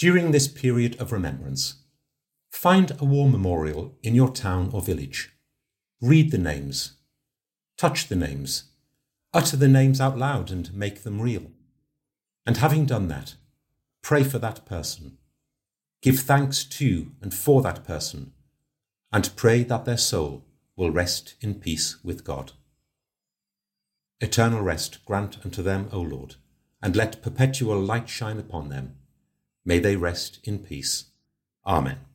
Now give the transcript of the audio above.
During this period of remembrance, find a war memorial in your town or village. Read the names, touch the names, utter the names out loud and make them real. And having done that, pray for that person. Give thanks to and for that person, and pray that their soul will rest in peace with God. Eternal rest grant unto them, O Lord, and let perpetual light shine upon them. May they rest in peace. Amen.